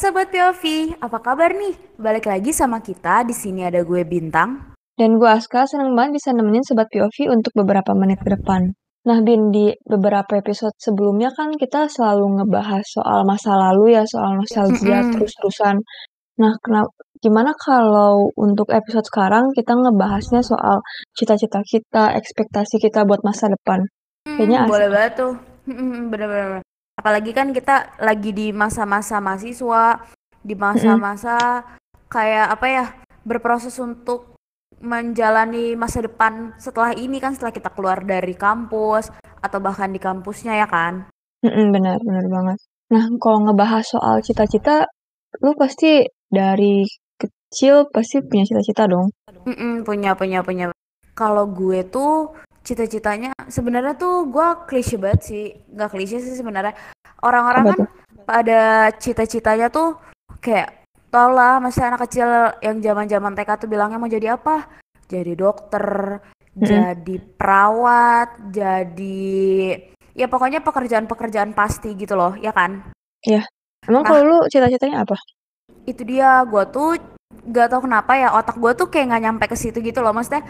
Sobat POV, apa kabar nih? Balik lagi sama kita, di sini ada gue Bintang. Dan gue Aska, seneng banget bisa nemenin Sobat POV untuk beberapa menit ke depan. Nah Bin, di beberapa episode sebelumnya kan kita selalu ngebahas soal masa lalu ya, soal nostalgia Mm-mm. terus-terusan. Nah, kenapa, gimana kalau untuk episode sekarang kita ngebahasnya soal cita-cita kita, ekspektasi kita buat masa depan? Kayaknya Hmm, asik. boleh banget tuh. Hmm, bener-bener. Apalagi kan kita lagi di masa-masa mahasiswa, di masa-masa kayak apa ya, berproses untuk menjalani masa depan setelah ini kan, setelah kita keluar dari kampus, atau bahkan di kampusnya ya kan? Benar, benar banget. Nah, kalau ngebahas soal cita-cita, lu pasti dari kecil pasti punya cita-cita dong. Mm-mm, punya, punya, punya. Kalau gue tuh cita-citanya sebenarnya tuh gue klise banget sih, nggak klise sih sebenarnya. Orang-orang kan pada cita-citanya tuh kayak tau lah, masih anak kecil yang zaman-zaman TK tuh bilangnya mau jadi apa? Jadi dokter, Mm-mm. jadi perawat, jadi ya pokoknya pekerjaan-pekerjaan pasti gitu loh, ya kan? Iya. Emang Nah. kalau lu cita-citanya apa? Itu dia, gue tuh gak tau kenapa ya otak gue tuh kayak nggak nyampe ke situ gitu loh, maksudnya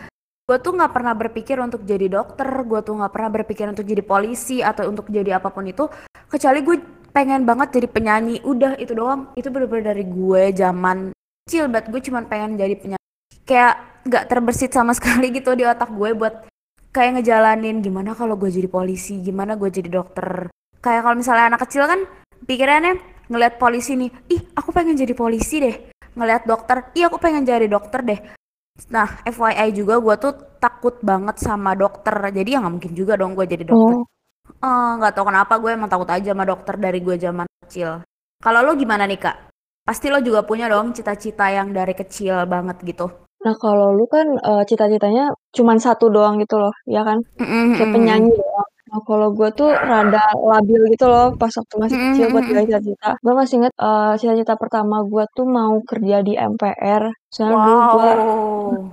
gue tuh nggak pernah berpikir untuk jadi dokter, gue tuh nggak pernah berpikir untuk jadi polisi atau untuk jadi apa pun itu, kecuali gue pengen banget jadi penyanyi, udah itu doang, itu bener-bener dari gue zaman kecil banget, gue cuman pengen jadi penyanyi, kayak nggak terbersit sama sekali gitu di otak gue buat kayak ngejalanin gimana kalau gue jadi polisi, gimana gue jadi dokter, kayak kalau misalnya anak kecil kan pikirannya ngelihat polisi nih, ih aku pengen jadi polisi deh, ngelihat dokter, ih aku pengen jadi dokter deh. Nah, FYI juga gue tuh takut banget sama dokter, jadi ya nggak mungkin juga dong gue jadi dokter. Oh, Eh, nggak tahu kenapa gue emang takut aja sama dokter dari gue zaman kecil. Kalau lo gimana nih kak? Pasti lo juga punya dong cita-cita yang dari kecil banget gitu. nah kalau lu kan eh, cita-citanya cuman satu doang gitu loh, ya kan? Mm-mm, Kayak penyanyi doang. Nah kalau gue tuh rada labil gitu loh pas waktu masih Mm-mm, kecil buat cita-cita. Gue masih inget eh, cita-cita pertama gue tuh mau kerja di MPR. Soalnya dulu gue Wow,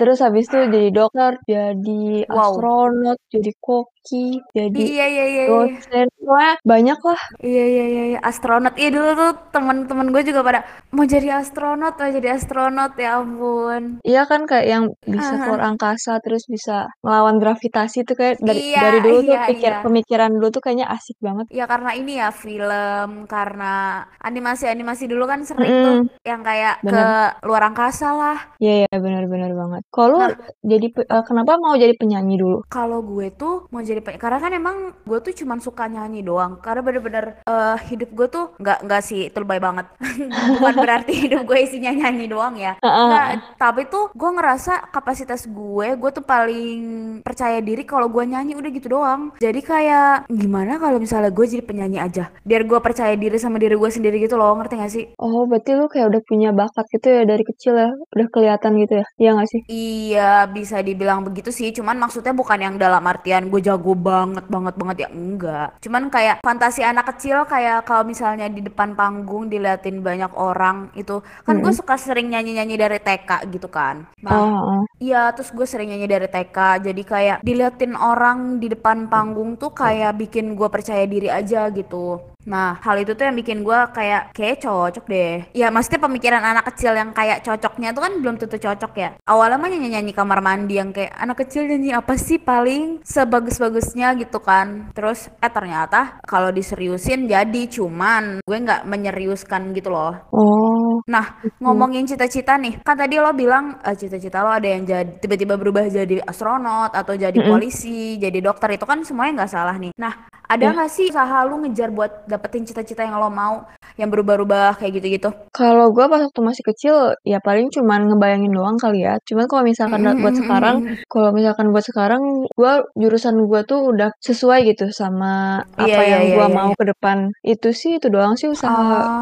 terus habis itu jadi dokter, jadi wow. astronot, jadi koki, jadi Iya iya iya iya. dosen. Pokoknya banyak lah. Iya iya iya iya. astronot. Iya dulu tuh teman-teman gue juga pada mau jadi astronot, mau jadi astronot ya ampun. Iya kan kayak yang bisa Aha. keluar angkasa terus bisa melawan gravitasi tuh kayak dari Iya dari dulu tuh iya pikir iya. pemikiran dulu tuh kayaknya asik banget. Ya karena ini ya film, karena animasi-animasi dulu kan sering tuh Mm-mm, yang kayak ke bener. luar angkasa lah. Iya iya benar-benar banget. Kalau Nah, jadi eh, kenapa mau jadi penyanyi dulu? kalau gue tuh mau jadi penyanyi, karena kan emang gue tuh cuman suka nyanyi doang. Karena bener-bener eh, hidup gue tuh nggak nggak sih lebay banget. Bukan berarti hidup gue isinya nyanyi doang ya. Nggak, tapi tuh gue ngerasa kapasitas gue, gue tuh paling percaya diri kalau gue nyanyi udah gitu doang. Jadi kayak gimana kalau misalnya gue jadi penyanyi aja, biar gue percaya diri sama diri gue sendiri gitu loh, ngerti gak sih? Oh, berarti lu kayak udah punya bakat gitu ya dari kecil ya, udah kelihatan gitu ya? Iya nggak sih? Iya, bisa dibilang begitu sih. Cuman maksudnya bukan yang dalam artian gue jago banget banget banget ya enggak. Cuman kayak fantasi anak kecil kayak kalau misalnya di depan panggung diliatin banyak orang itu kan gue Mm-mm. suka sering nyanyi-nyanyi dari TK gitu kan. Nah, Oh, heeh. Iya, terus gue sering nyanyi dari TK, jadi kayak diliatin orang di depan panggung tuh kayak bikin gue percaya diri aja gitu. Nah, hal itu tuh yang bikin gue kayak kayak cocok deh. Ya, maksudnya pemikiran anak kecil yang kayak cocoknya tuh kan belum tentu cocok ya. Awalnya mah nyanyi-nyanyi kamar mandi yang kayak anak kecil nyanyi apa sih paling sebagus-bagusnya gitu kan. Terus eh ternyata kalau diseriusin jadi cuman gue nggak menyeriuskan gitu loh. Oh, Nah, gitu. ngomongin cita-cita nih, kan tadi lo bilang eh, cita-cita lo ada yang jadi tiba-tiba berubah jadi astronot atau jadi Mm-mm. polisi, jadi dokter itu kan semuanya nggak salah nih. Nah, ada Ya. nggak sih usaha lu ngejar buat dapetin cita-cita yang lo mau, yang berubah-ubah kayak gitu-gitu? Kalau gue pas waktu masih kecil, ya paling cuman ngebayangin doang kali ya. Cuman kalau misalkan da- buat sekarang, kalau misalkan buat sekarang, gue jurusan gue tuh udah sesuai gitu sama Iya apa iya yang iya gue iya. mau ke depan. Itu sih, itu doang sih usaha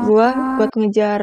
gue Ah, buat ngejar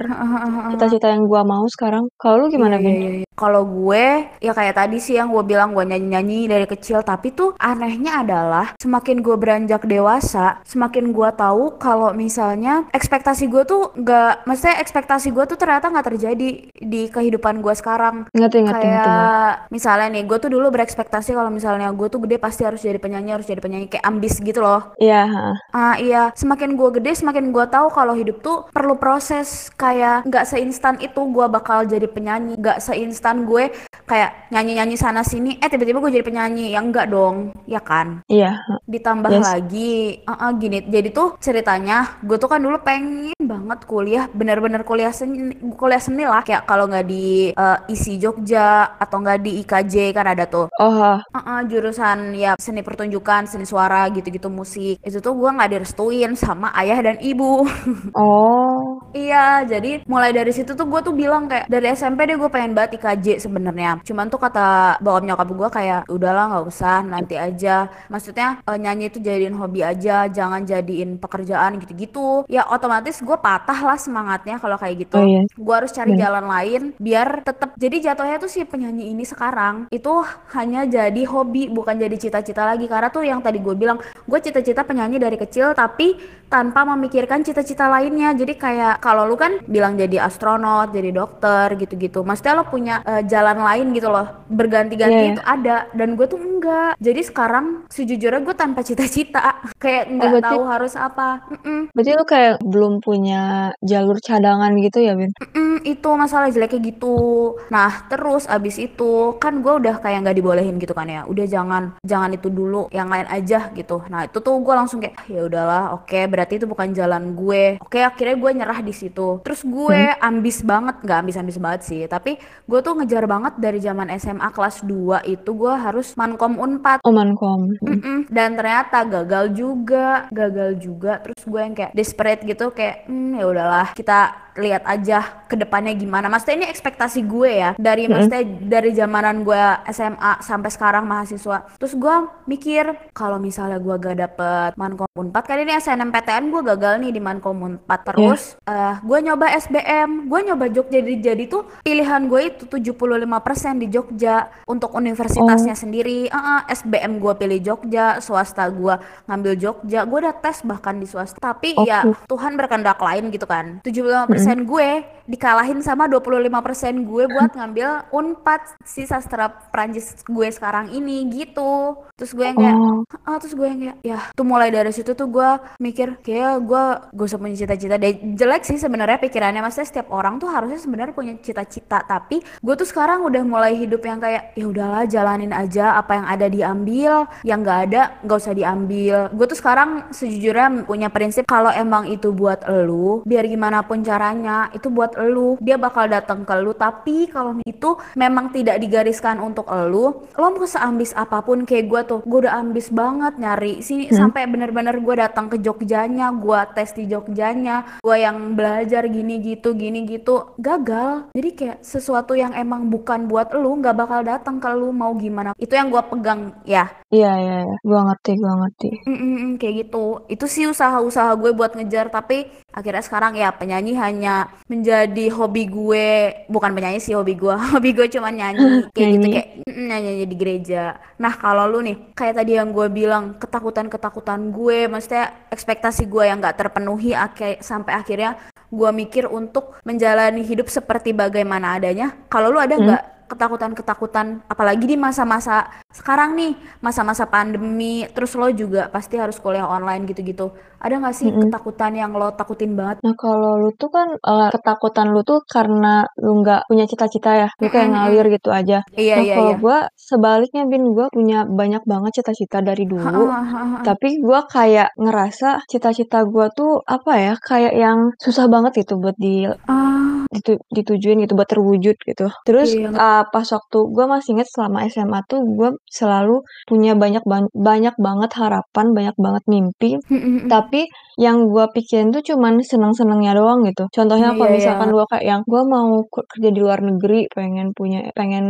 cita-cita yang gue mau sekarang. Kalau lu gimana, Bin? iya, iya. Kalau gue, ya kayak tadi sih yang gue bilang gue nyanyi-nyanyi dari kecil, tapi tuh anehnya adalah semakin gue beranjak dewasa, semakin gue tahu kalau misalnya ekspektasi ekspektasi gue tuh nggak maksudnya ekspektasi gue tuh ternyata nggak terjadi di kehidupan gue sekarang Ngerti ngerti ngerti kayak misalnya nih gue tuh dulu berekspektasi kalau misalnya gue tuh gede pasti harus jadi penyanyi harus jadi penyanyi kayak ambis gitu loh Iya. Ah iya, semakin gue gede semakin gue tahu kalau hidup tuh perlu proses kayak nggak seinstan itu gue bakal jadi penyanyi, nggak seinstan gue kayak nyanyi-nyanyi sana sini, eh tiba-tiba gue jadi penyanyi, ya enggak dong, ya kan? Iya. Ditambah Yes. lagi, ah ah, gini, jadi tuh ceritanya gue tuh kan dulu pengen banget kuliah, bener-bener kuliah seni, kuliah seni lah, kayak kalau nggak di eh, ISI Jogja atau nggak di IKJ kan ada tuh. Oh, heeh. Heeh, jurusan ya seni pertunjukan, seni suara gitu-gitu musik. Itu tuh gua nggak direstuin sama ayah dan ibu. oh, iya, jadi mulai dari situ tuh gue tuh bilang kayak dari SMP deh gue pengen banget IKJ sebenarnya. Cuman tuh kata bokap nyokap gue kayak udahlah nggak usah nanti aja. Maksudnya eh, nyanyi itu jadiin hobi aja, jangan jadiin pekerjaan gitu-gitu. Ya otomatis gue patah lah semangatnya kalau kayak gitu. Oh, iya. Gue harus cari Bener. jalan lain biar tetap jadi jatuhnya tuh si penyanyi ini sekarang itu hanya jadi hobi bukan jadi cita-cita lagi karena tuh yang tadi gue bilang gue cita-cita penyanyi dari kecil tapi tanpa memikirkan cita-cita lainnya jadi kayak kalau lu kan bilang jadi astronot jadi dokter gitu-gitu maksudnya lo punya eh, jalan lain gitu loh berganti-ganti iya. itu ada dan gue tuh enggak jadi sekarang sejujurnya gue tanpa cita-cita kayak nggak Oh, berarti- tahu harus apa Mm-mm. berarti lu kayak belum punya jalur cadangan gitu ya, Bin? Mm, itu masalah jeleknya gitu. Nah, terus abis itu kan gue udah kayak nggak dibolehin gitu kan ya. Udah jangan jangan itu dulu, yang lain aja gitu. Nah, itu tuh gue langsung kayak "Ah, ya udahlah, oke berarti itu bukan jalan gue. Oke, akhirnya gue nyerah di situ. Terus gue ambis banget, nggak ambis-ambis banget sih, tapi gue tuh ngejar banget dari zaman SMA kelas 2 itu gue harus mankom Unpad. Oh, Mankom. Mm-mm. Dan ternyata gagal juga, gagal juga. Terus gue yang kayak desperate gitu, kayak hmm ya udahlah kita lihat aja ke depannya gimana. Maksudnya ini ekspektasi gue ya dari maksudnya dari zamanan gue SMA sampai sekarang mahasiswa. Terus gue mikir kalau misalnya gue gak dapet Mankom Unpad kan ini SNMPTN gue gagal nih di Mankom Unpad. Terus eh, gue nyoba SBM, gue nyoba Jogja jadi jadi tuh pilihan gue itu 75% di Jogja untuk universitasnya sendiri. Eh, eh, SBM gue pilih Jogja, swasta gue ngambil Jogja. Gue udah tes bahkan di swasta. Tapi ya Oke. Tuhan berkehendak lain gitu kan. 75% gue dikalahin sama 25% gue buat ngambil Unpad si sastra Prancis gue sekarang ini gitu. Terus gue yang kayak Oh, ah terus gue yang kayak ya. Tuh mulai dari situ tuh gue mikir kayak gue gue usah punya cita-cita deh. Jelek sih sebenarnya pikirannya maksudnya setiap orang tuh harusnya sebenarnya punya cita-cita. Tapi gue tuh sekarang udah mulai hidup yang kayak ya udahlah jalanin aja apa yang ada diambil. Yang nggak ada nggak usah diambil. Gue tuh sekarang sejujurnya punya prinsip kalau emang itu buat elu biar gimana pun caranya itu buat elu. Dia bakal datang ke lu tapi kalau itu memang tidak digariskan untuk elu lo mau seambis apa pun kayak gue tuh. Gue udah ambis banget nyari. Sini sampai bener-bener gue datang ke Jogjanya gue tes di Jogjanya gue yang belajar gini gitu gini gitu gagal. Jadi kayak sesuatu yang emang bukan buat lu nggak bakal datang ke lu mau gimana. Itu yang gue pegang ya. Iya iya iya. Gua ngerti, gua ngerti. Mm-mm, kayak gitu. Itu sih usaha-usaha gue buat ngejar, tapi akhirnya sekarang ya penyanyi hanya menjadi hobi gue, bukan penyanyi sih hobi gue. Hobi gue cuma nyanyi kayak gitu Nyanyi. kayak mm, nyanyi di gereja. Nah, kalau lu nih, kayak tadi yang gue bilang, ketakutan-ketakutan gue, maksudnya ekspektasi gue yang gak terpenuhi akhir sampai akhirnya gue mikir untuk menjalani hidup seperti bagaimana adanya. Kalau lu ada nggak ketakutan-ketakutan apalagi di masa-masa sekarang nih masa-masa pandemi terus lo juga pasti harus kuliah online gitu-gitu ada nggak sih ketakutan yang lo takutin banget Nah, kalau lu tuh kan eh, ketakutan lu tuh karena lu nggak punya cita-cita ya, lu kayak ngalir gitu aja. iya Nah, iya kalau iya gua sebaliknya, Bin, gua punya banyak banget cita-cita dari dulu. Tapi gua kayak ngerasa cita-cita gua tuh apa ya, kayak yang susah banget gitu buat di ah ditu- ditujuin gitu buat terwujud gitu. Terus Iya. uh, pas waktu gue masih inget selama SMA tuh gue selalu punya banyak ban- banyak banget harapan, banyak banget mimpi. Tapi yang gue pikirin tuh cuman seneng-senengnya doang gitu. Contohnya Iya, kalau iya, misalkan iya. gue kayak yang gue mau kerja di luar negeri, pengen punya, pengen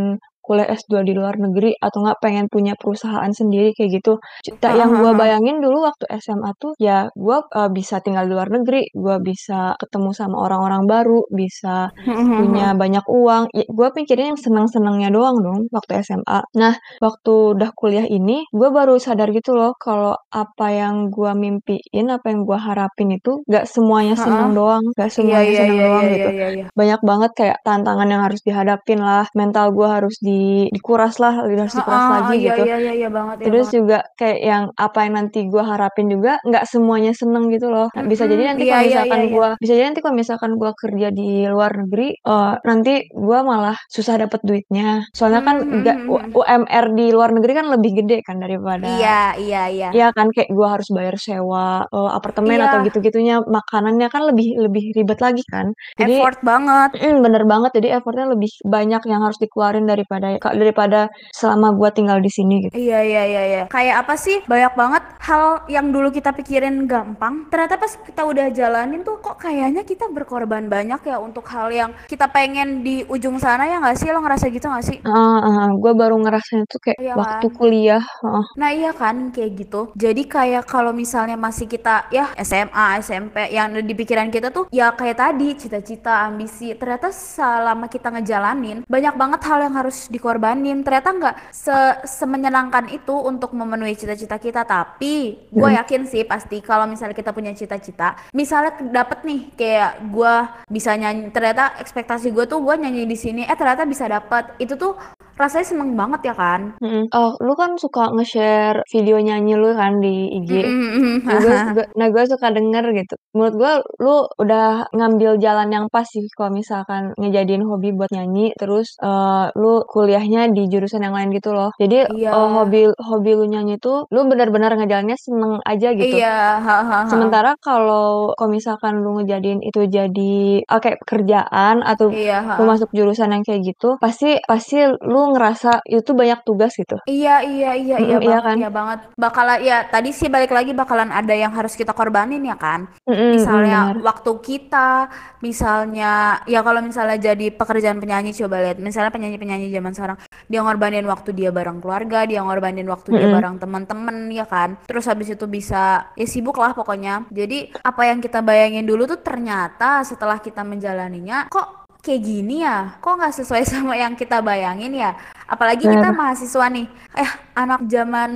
kuliah S2 di luar negeri atau nggak pengen punya perusahaan sendiri kayak gitu. Cita yang gue bayangin dulu waktu SMA tuh ya gue uh, bisa tinggal di luar negeri, gue bisa ketemu sama orang-orang baru, bisa punya banyak uang. Ya, gue pikirnya yang senang-senangnya doang dong waktu SMA. Nah, waktu udah kuliah ini, gue baru sadar gitu loh kalau apa yang gue mimpiin, apa yang gue harapin itu gak semuanya Heeh. seneng doang, gak Iya semuanya iya seneng iya doang iya iya gitu. iya iya. Banyak banget kayak tantangan yang harus dihadapin lah, mental gue harus di, dikuras lah, harus dikuras Heeh, lagi iya gitu. iya iya iya banget iya Terus banget. juga kayak yang apa yang nanti gue harapin juga nggak semuanya seneng gitu loh. Nah, bisa jadi nanti iya kalau iya iya misalkan iya. gue, bisa jadi nanti kalau misalkan gue kerja di luar negeri, uh, nanti gue malah susah dapet duitnya. Soalnya kan mhm. UMR di luar negeri kan lebih gede kan daripada Iya iya iya. Iya kan kayak gue harus bayar sewa uh, apartemen atau Iya, gitu-gitunya, makanannya kan lebih lebih ribet lagi kan. Jadi effort banget. mm, bener banget. Jadi effortnya lebih banyak yang harus dikeluarin daripada daripada selama gue tinggal di sini gitu. Iya iya iya iya. Kayak apa sih? Banyak banget hal yang dulu kita pikirin gampang, ternyata pas kita udah jalanin tuh kok kayaknya kita berkorban banyak ya untuk hal yang kita pengen di ujung sana ya nggak sih? Lo ngerasa gitu nggak sih? Uh, uh, gue baru ngerasain itu kayak Iya waktu kan? kuliah. uh, Nah iya kan kayak gitu. Jadi kayak kalau misalnya masih kita ya SMA, SMP yang di pikiran kita tuh ya kayak tadi cita-cita, ambisi. Ternyata selama kita ngejalanin banyak banget hal yang harus dikorbanin. Ternyata nggak se semenyenangkan itu untuk memenuhi cita-cita kita. Tapi gue mm, yakin sih pasti kalau misalnya kita punya cita-cita, misalnya dapet nih kayak gue bisa nyanyi. Ternyata ekspektasi gue tuh gue nyanyi di sini. Eh ternyata bisa dapet. Itu tuh rasanya seneng banget ya kan? mm. Oh, lu kan suka nge-share video nyanyi lu kan di IG. Mm-mm. Nah, gue juga, nah gue suka denger gitu. Menurut gue, lu udah ngambil jalan yang pas sih kalau misalkan ngejadiin hobi buat nyanyi, terus uh, lu kuliahnya di jurusan yang lain gitu loh. Jadi Iya, uh, hobi hobi lu nyanyi tuh, lu benar-benar ngejalannya seneng aja gitu. iya, hahaha. Sementara kalau kalau misalkan lu ngejadiin itu jadi uh, kayak pekerjaan atau Iya, lu masuk jurusan yang kayak gitu, pasti pasti lu ngerasa itu banyak tugas gitu. Iya, iya, iya, iya Mm-mm, iya banget, kan? iya banget. Bakalan, ya tadi sih balik lagi bakalan ada yang harus kita korbanin ya kan. Mm, Misalnya benar. waktu kita, misalnya ya kalau misalnya jadi pekerjaan penyanyi coba lihat, misalnya penyanyi-penyanyi zaman sekarang dia ngorbanin waktu dia bareng keluarga, dia ngorbanin waktu dia Mm-mm. bareng teman-teman ya kan. Terus habis itu bisa ya sibuk lah pokoknya. Jadi apa yang kita bayangin dulu tuh ternyata setelah kita menjalaninya kok kayak gini ya? Kok nggak sesuai sama yang kita bayangin ya? Apalagi kita mahasiswa nih. Eh anak zaman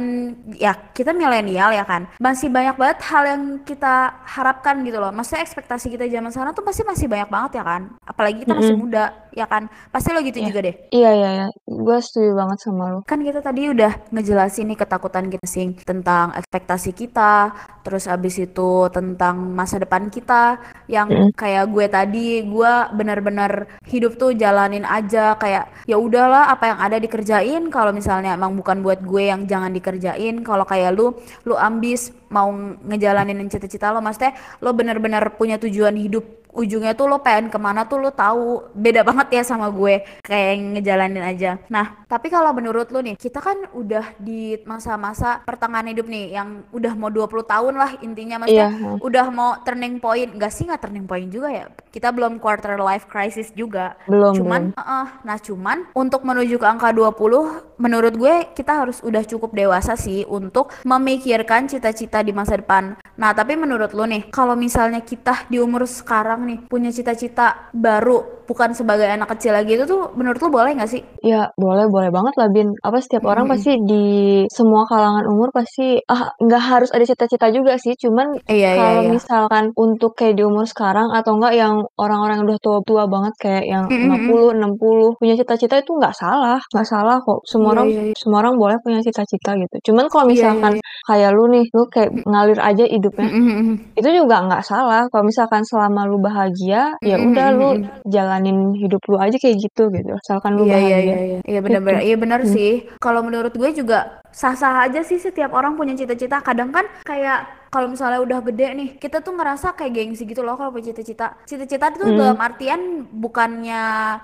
ya kita milenial ya kan? Masih banyak banget hal yang kita harapkan gitu loh. Maksudnya ekspektasi kita zaman sekarang tuh pasti masih banyak banget ya kan? Apalagi kita masih muda ya kan? Pasti lo gitu Iya, juga deh. Iya, iya, iya. Gue setuju banget sama lu. kan kita tadi udah ngejelasin nih ketakutan kita sing tentang ekspektasi kita terus abis itu tentang masa depan kita yang kayak gue tadi gue benar-benar hidup tuh jalanin aja. Kayak ya udahlah apa yang ada dikerjain. Kalau misalnya emang bukan buat gue yang jangan dikerjain. Kalau kayak lu lu ambis mau ngejalanin cita-cita lo maksudnya lo benar-benar punya tujuan hidup ujungnya tuh lo pengen ke mana tuh lo tahu. Beda banget ya sama gue kayak ngejalanin aja. Nah tapi kalau menurut lo nih kita kan udah di masa-masa pertengahan hidup nih yang udah mau 20 tahun lah intinya. Maksudnya ha. udah mau turning point. Gak sih nggak turning point juga ya. Kita belum quarter life crisis juga. Belum, belum. cuman uh, nah cuman untuk menuju ke angka 20 menurut gue kita harus udah cukup dewasa sih untuk memikirkan cita-cita di masa depan nah tapi menurut lo nih kalau misalnya kita di umur sekarang nih punya cita-cita baru bukan sebagai anak kecil lagi itu tuh menurut lo boleh nggak sih Ya, boleh, boleh banget lah, Bin. Apa setiap orang pasti di semua kalangan umur pasti ah nggak harus ada cita-cita juga sih. Cuman iya iya kalau iya misalkan untuk kayak di umur sekarang atau enggak yang orang-orang yang udah tua-tua banget kayak yang Mm-mm. 50, 60 punya cita-cita itu nggak salah, nggak salah kok. Semua iya orang iya iya semua orang boleh punya cita-cita gitu. Cuman kalau iya iya misalkan iya kayak lu nih, lu kayak ngalir aja hidupnya, Mm-mm. itu juga nggak salah. Kalau misalkan selama lu bahagia, ya udah lu jalanin hidup lu aja kayak gitu gitu. Asalkan lu Iya iya bahagia. iya iya iya Gitu. benar-benar iya benar Hmm. sih kalau menurut gue juga sah-sah aja sih setiap orang punya cita-cita kadang kan kayak kalau misalnya udah gede nih kita tuh ngerasa kayak gengsi gitu loh kalau punya cita-cita cita-cita itu Hmm. dalam artian bukannya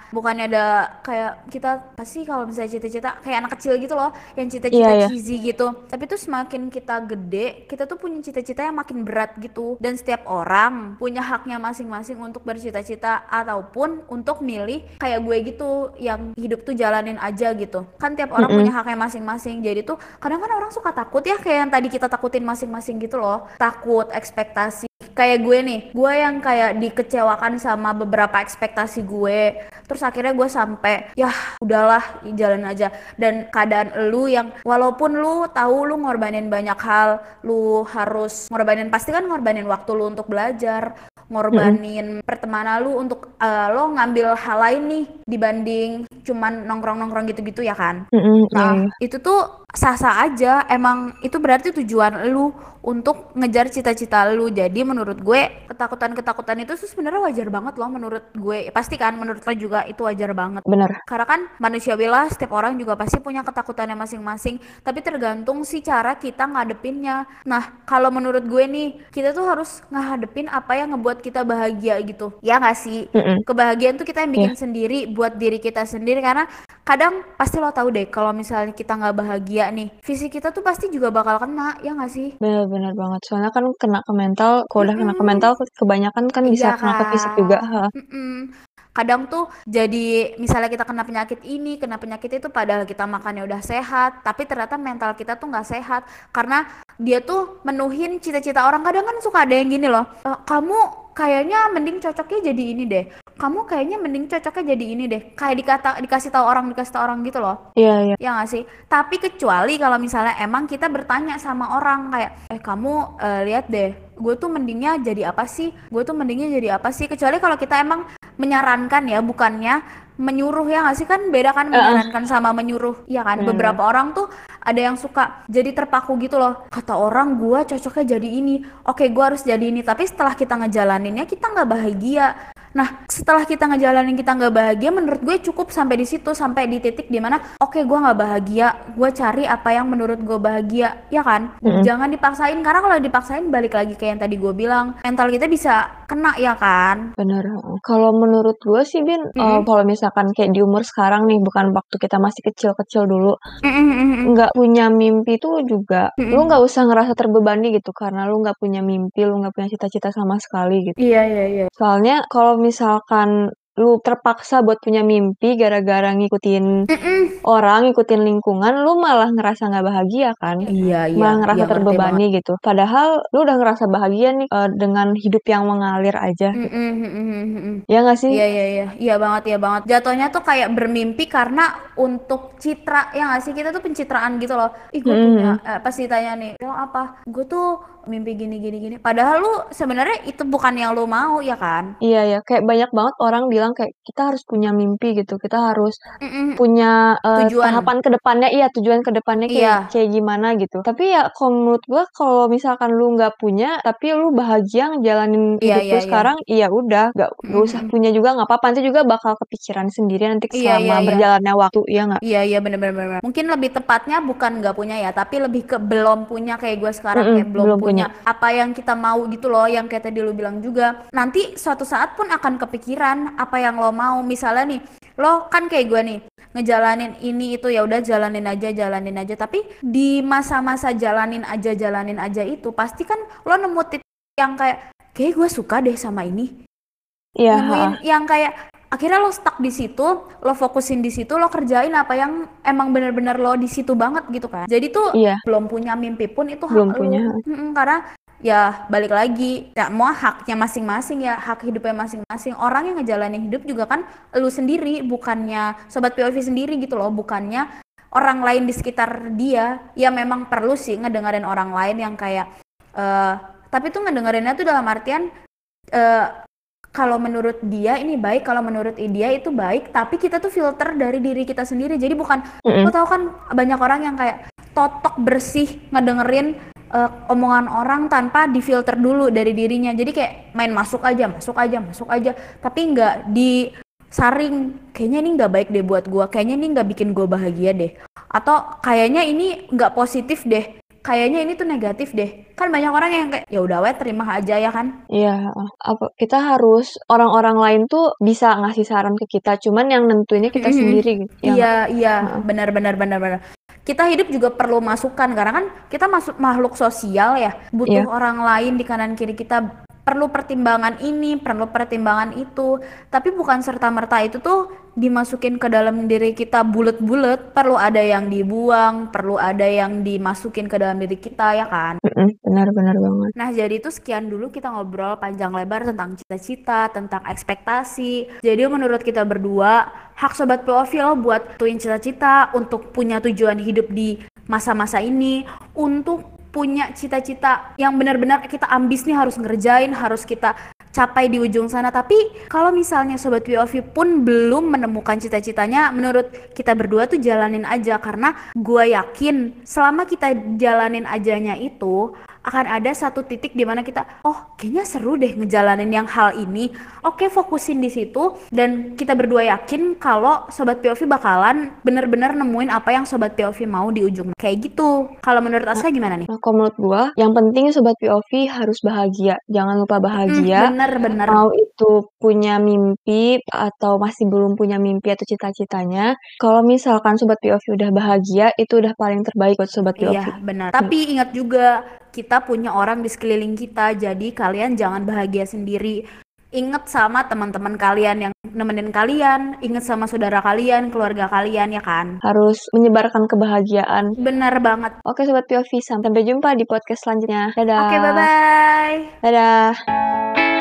bukannya ada kayak kita pasti kalau misalnya cita-cita kayak anak kecil gitu loh yang cita-cita Iya, iya. cheesy gitu tapi tuh semakin kita gede kita tuh punya cita-cita yang makin berat gitu dan setiap orang punya haknya masing-masing untuk bercita-cita ataupun untuk milih kayak gue gitu yang hidup tuh jalanin aja gitu kan tiap orang Mm-mm. punya haknya masing-masing jadi tuh kadang kan orang suka takut ya kayak yang tadi kita takutin masing-masing gitu loh takut ekspektasi. Kayak gue nih gue yang kayak dikecewakan sama beberapa ekspektasi gue. Terus akhirnya gue sampai ya udahlah jalan aja. Dan keadaan lu yang walaupun lu tahu lu ngorbanin banyak hal lu harus ngorbanin pasti kan ngorbanin waktu lu untuk belajar ngorbanin pertemanan lu untuk eh, lo ngambil hal lain nih dibanding cuman nongkrong-nongkrong gitu-gitu ya kan? Iya, Nah, iya. itu tuh sah-sah aja. Emang itu berarti tujuan lu untuk ngejar cita-cita lu. Jadi menurut gue ketakutan-ketakutan itu sebenarnya wajar banget loh menurut gue. Pasti kan menurut lo juga itu wajar banget. bener Karena kan manusiawi lah, setiap orang juga pasti punya ketakutannya masing-masing. Tapi tergantung sih cara kita ngadepinnya. Nah, kalau menurut gue nih, kita tuh harus ngadepin apa yang ngebuat kita bahagia gitu. Ya nggak sih? Mm-mm. Kebahagiaan tuh kita yang bikin sendiri buat diri kita sendiri. Karena kadang pasti lo tahu deh, kalau misalnya kita nggak bahagia nih, fisik kita tuh pasti juga bakal kena, ya nggak sih? Bener-bener banget soalnya kan kena ke mental kalau udah kena ke mental kebanyakan kan bisa Iya kena ke fisik juga. Kadang tuh jadi misalnya kita kena penyakit ini, kena penyakit itu padahal kita makannya udah sehat, tapi ternyata mental kita tuh nggak sehat karena dia tuh menuhin cita-cita orang. Kadang kan suka ada yang gini loh, "E, kamu kayaknya mending cocoknya jadi ini deh. Kamu kayaknya mending cocoknya jadi ini deh. Kayak dikata dikasih tahu orang, dikasih tahu orang gitu loh. iya iya Ya nggak sih? Tapi kecuali kalau misalnya emang kita bertanya sama orang kayak, eh kamu eh, lihat deh, gue tuh mendingnya jadi apa sih? Gue tuh mendingnya jadi apa sih? Kecuali kalau kita emang menyarankan ya, bukannya menyuruh ya nggak sih kan beda kan menyarankan sama menyuruh ya kan Benar. beberapa orang tuh ada yang suka jadi terpaku gitu loh. Kata orang gua cocoknya jadi ini. Oke gua harus jadi ini. Tapi setelah kita ngejalaninnya kita nggak bahagia. Nah setelah kita ngejalanin kita nggak bahagia menurut gue cukup sampai di situ sampai di titik di mana oke gua nggak bahagia. Gue cari apa yang menurut gue bahagia. Ya kan? Mm-mm. jangan dipaksain. Karena kalau dipaksain balik lagi kayak yang tadi gue bilang mental kita bisa kena ya kan? Bener. Kalau menurut gue sih bin eh, Mm-mm. kalau misalkan kayak di umur sekarang nih bukan waktu kita masih kecil-kecil dulu nggak punya mimpi tuh juga lu nggak usah ngerasa terbebani gitu karena lu nggak punya mimpi lu nggak punya cita-cita sama sekali gitu. Iya iya iya. Soalnya kalau misalkan lu terpaksa buat punya mimpi gara-gara ngikutin Mm-mm. orang ngikutin lingkungan lu malah ngerasa nggak bahagia kan Iya, iya, malah ngerasa iya, ngerti terbebani gitu padahal lu udah ngerasa bahagia nih eh, dengan hidup yang mengalir aja mm-mm. ya nggak sih Iya iya iya iya banget iya banget. Jatuhnya tuh kayak bermimpi karena untuk citra ya nggak sih kita tuh pencitraan gitu loh. Ih gue punya eh, pas ditanya nih, lo apa? Gue tuh mimpi gini gini gini. Padahal lu sebenarnya itu bukan yang lu mau ya kan? Iya ya, kayak banyak banget orang bilang kayak kita harus punya mimpi gitu, kita harus Mm-mm. punya eh, Tujuan. tahapan ke depannya, iya tujuan ke depannya kayak Iya. kayak gimana gitu. Tapi ya kalau menurut gua kalau misalkan lu nggak punya, tapi lu bahagia ngejalanin Iya, hidup iya, lu iya. sekarang, iya udah, nggak nggak usah punya juga nggak apa-apa. Nanti juga bakal kepikiran sendiri nanti Iya, selama iya, iya. berjalannya waktu, iya nggak? Iya iya bener bener bener. Mungkin lebih tepatnya bukan nggak punya ya, tapi lebih ke belum punya kayak gue sekarang Mm-mm, kayak belum, belum punya. Apa yang kita mau gitu loh, yang kayak tadi lu bilang juga. Nanti suatu saat pun akan kepikiran apa yang lo mau. Misalnya nih, lo kan kayak gue nih ngejalanin ini itu ya udah jalanin aja jalanin aja. Tapi di masa-masa jalanin aja jalanin aja itu pasti kan lo nemu titik yang kayak kayak gue suka deh sama ini Iya, nemuin yang kayak akhirnya lo stuck di situ, lo fokusin di situ, lo kerjain apa yang emang bener-bener lo di situ banget gitu kan. Jadi tuh Iya. belum punya mimpi pun itu hak Belum lo. punya. Mm-mm, karena ya balik lagi, ya mau haknya masing-masing ya, hak hidupnya masing-masing. Orang yang ngejalanin hidup juga kan lu sendiri, bukannya sobat POV sendiri gitu loh, bukannya orang lain di sekitar dia. Ya memang perlu sih ngedengerin orang lain yang kayak eh tapi tuh ngedengerinnya tuh dalam artian eh kalau menurut dia ini baik, kalau menurut dia itu baik, tapi kita tuh filter dari diri kita sendiri. Jadi bukan, Mm-mm. lo tau kan banyak orang yang kayak totok bersih ngedengerin eh, omongan orang tanpa difilter dulu dari dirinya. Jadi kayak main masuk aja, masuk aja, masuk aja, tapi nggak disaring. Kayaknya ini nggak baik deh buat gua. Kayaknya ini nggak bikin gua bahagia deh. Atau kayaknya ini nggak positif deh. Kayaknya ini tuh negatif deh. Kan banyak orang yang kayak ya udah weh terima aja ya kan. Iya, apa kita harus orang-orang lain tuh bisa ngasih saran ke kita, cuman yang nentuinnya kita Mm-mm. sendiri gitu. ya Iya, iya, Heeh. benar benar benar benar. Kita hidup juga perlu masukan karena kan kita masuk makhluk sosial ya, butuh Iya. orang lain di kanan kiri kita perlu pertimbangan ini, perlu pertimbangan itu. Tapi bukan serta-merta itu tuh dimasukin ke dalam diri kita bulet-bulet, perlu ada yang dibuang, perlu ada yang dimasukin ke dalam diri kita ya kan. Benar-benar banget. Nah, jadi itu sekian dulu kita ngobrol panjang lebar tentang cita-cita, tentang ekspektasi. Jadi menurut kita berdua, hak sobat lo buat tuin cita-cita untuk punya tujuan hidup di masa-masa ini, untuk punya cita-cita yang benar-benar kita ambis nih harus ngerjain, harus kita capai di ujung sana. Tapi kalau misalnya sobat POV pun belum menemukan cita-citanya, menurut kita berdua tuh jalanin aja karena gue yakin selama kita jalanin ajanya itu akan ada satu titik di mana kita oh kayaknya seru deh ngejalanin yang hal ini. Oke, fokusin di situ dan kita berdua yakin kalau sobat POV bakalan bener-bener nemuin apa yang sobat POV mau di ujung. Kayak gitu. Kalau menurut Aska gimana nih? Nah, kalau menurut gua, yang penting sobat POV harus bahagia. Jangan lupa Hmm, bahagia. bener bener. Mau itu punya mimpi atau masih belum punya mimpi atau cita-citanya, kalau misalkan sobat POV udah bahagia, itu udah paling terbaik buat sobat POV. Iya, benar. Tapi ingat juga kita punya orang di sekeliling kita, jadi kalian jangan bahagia sendiri. Ingat sama teman-teman kalian yang nemenin kalian, ingat sama saudara kalian, keluarga kalian ya kan. Harus menyebarkan kebahagiaan. Benar banget. Oke sobat POV, sampai jumpa di podcast selanjutnya. Dadah. Oke, bye-bye. Dadah.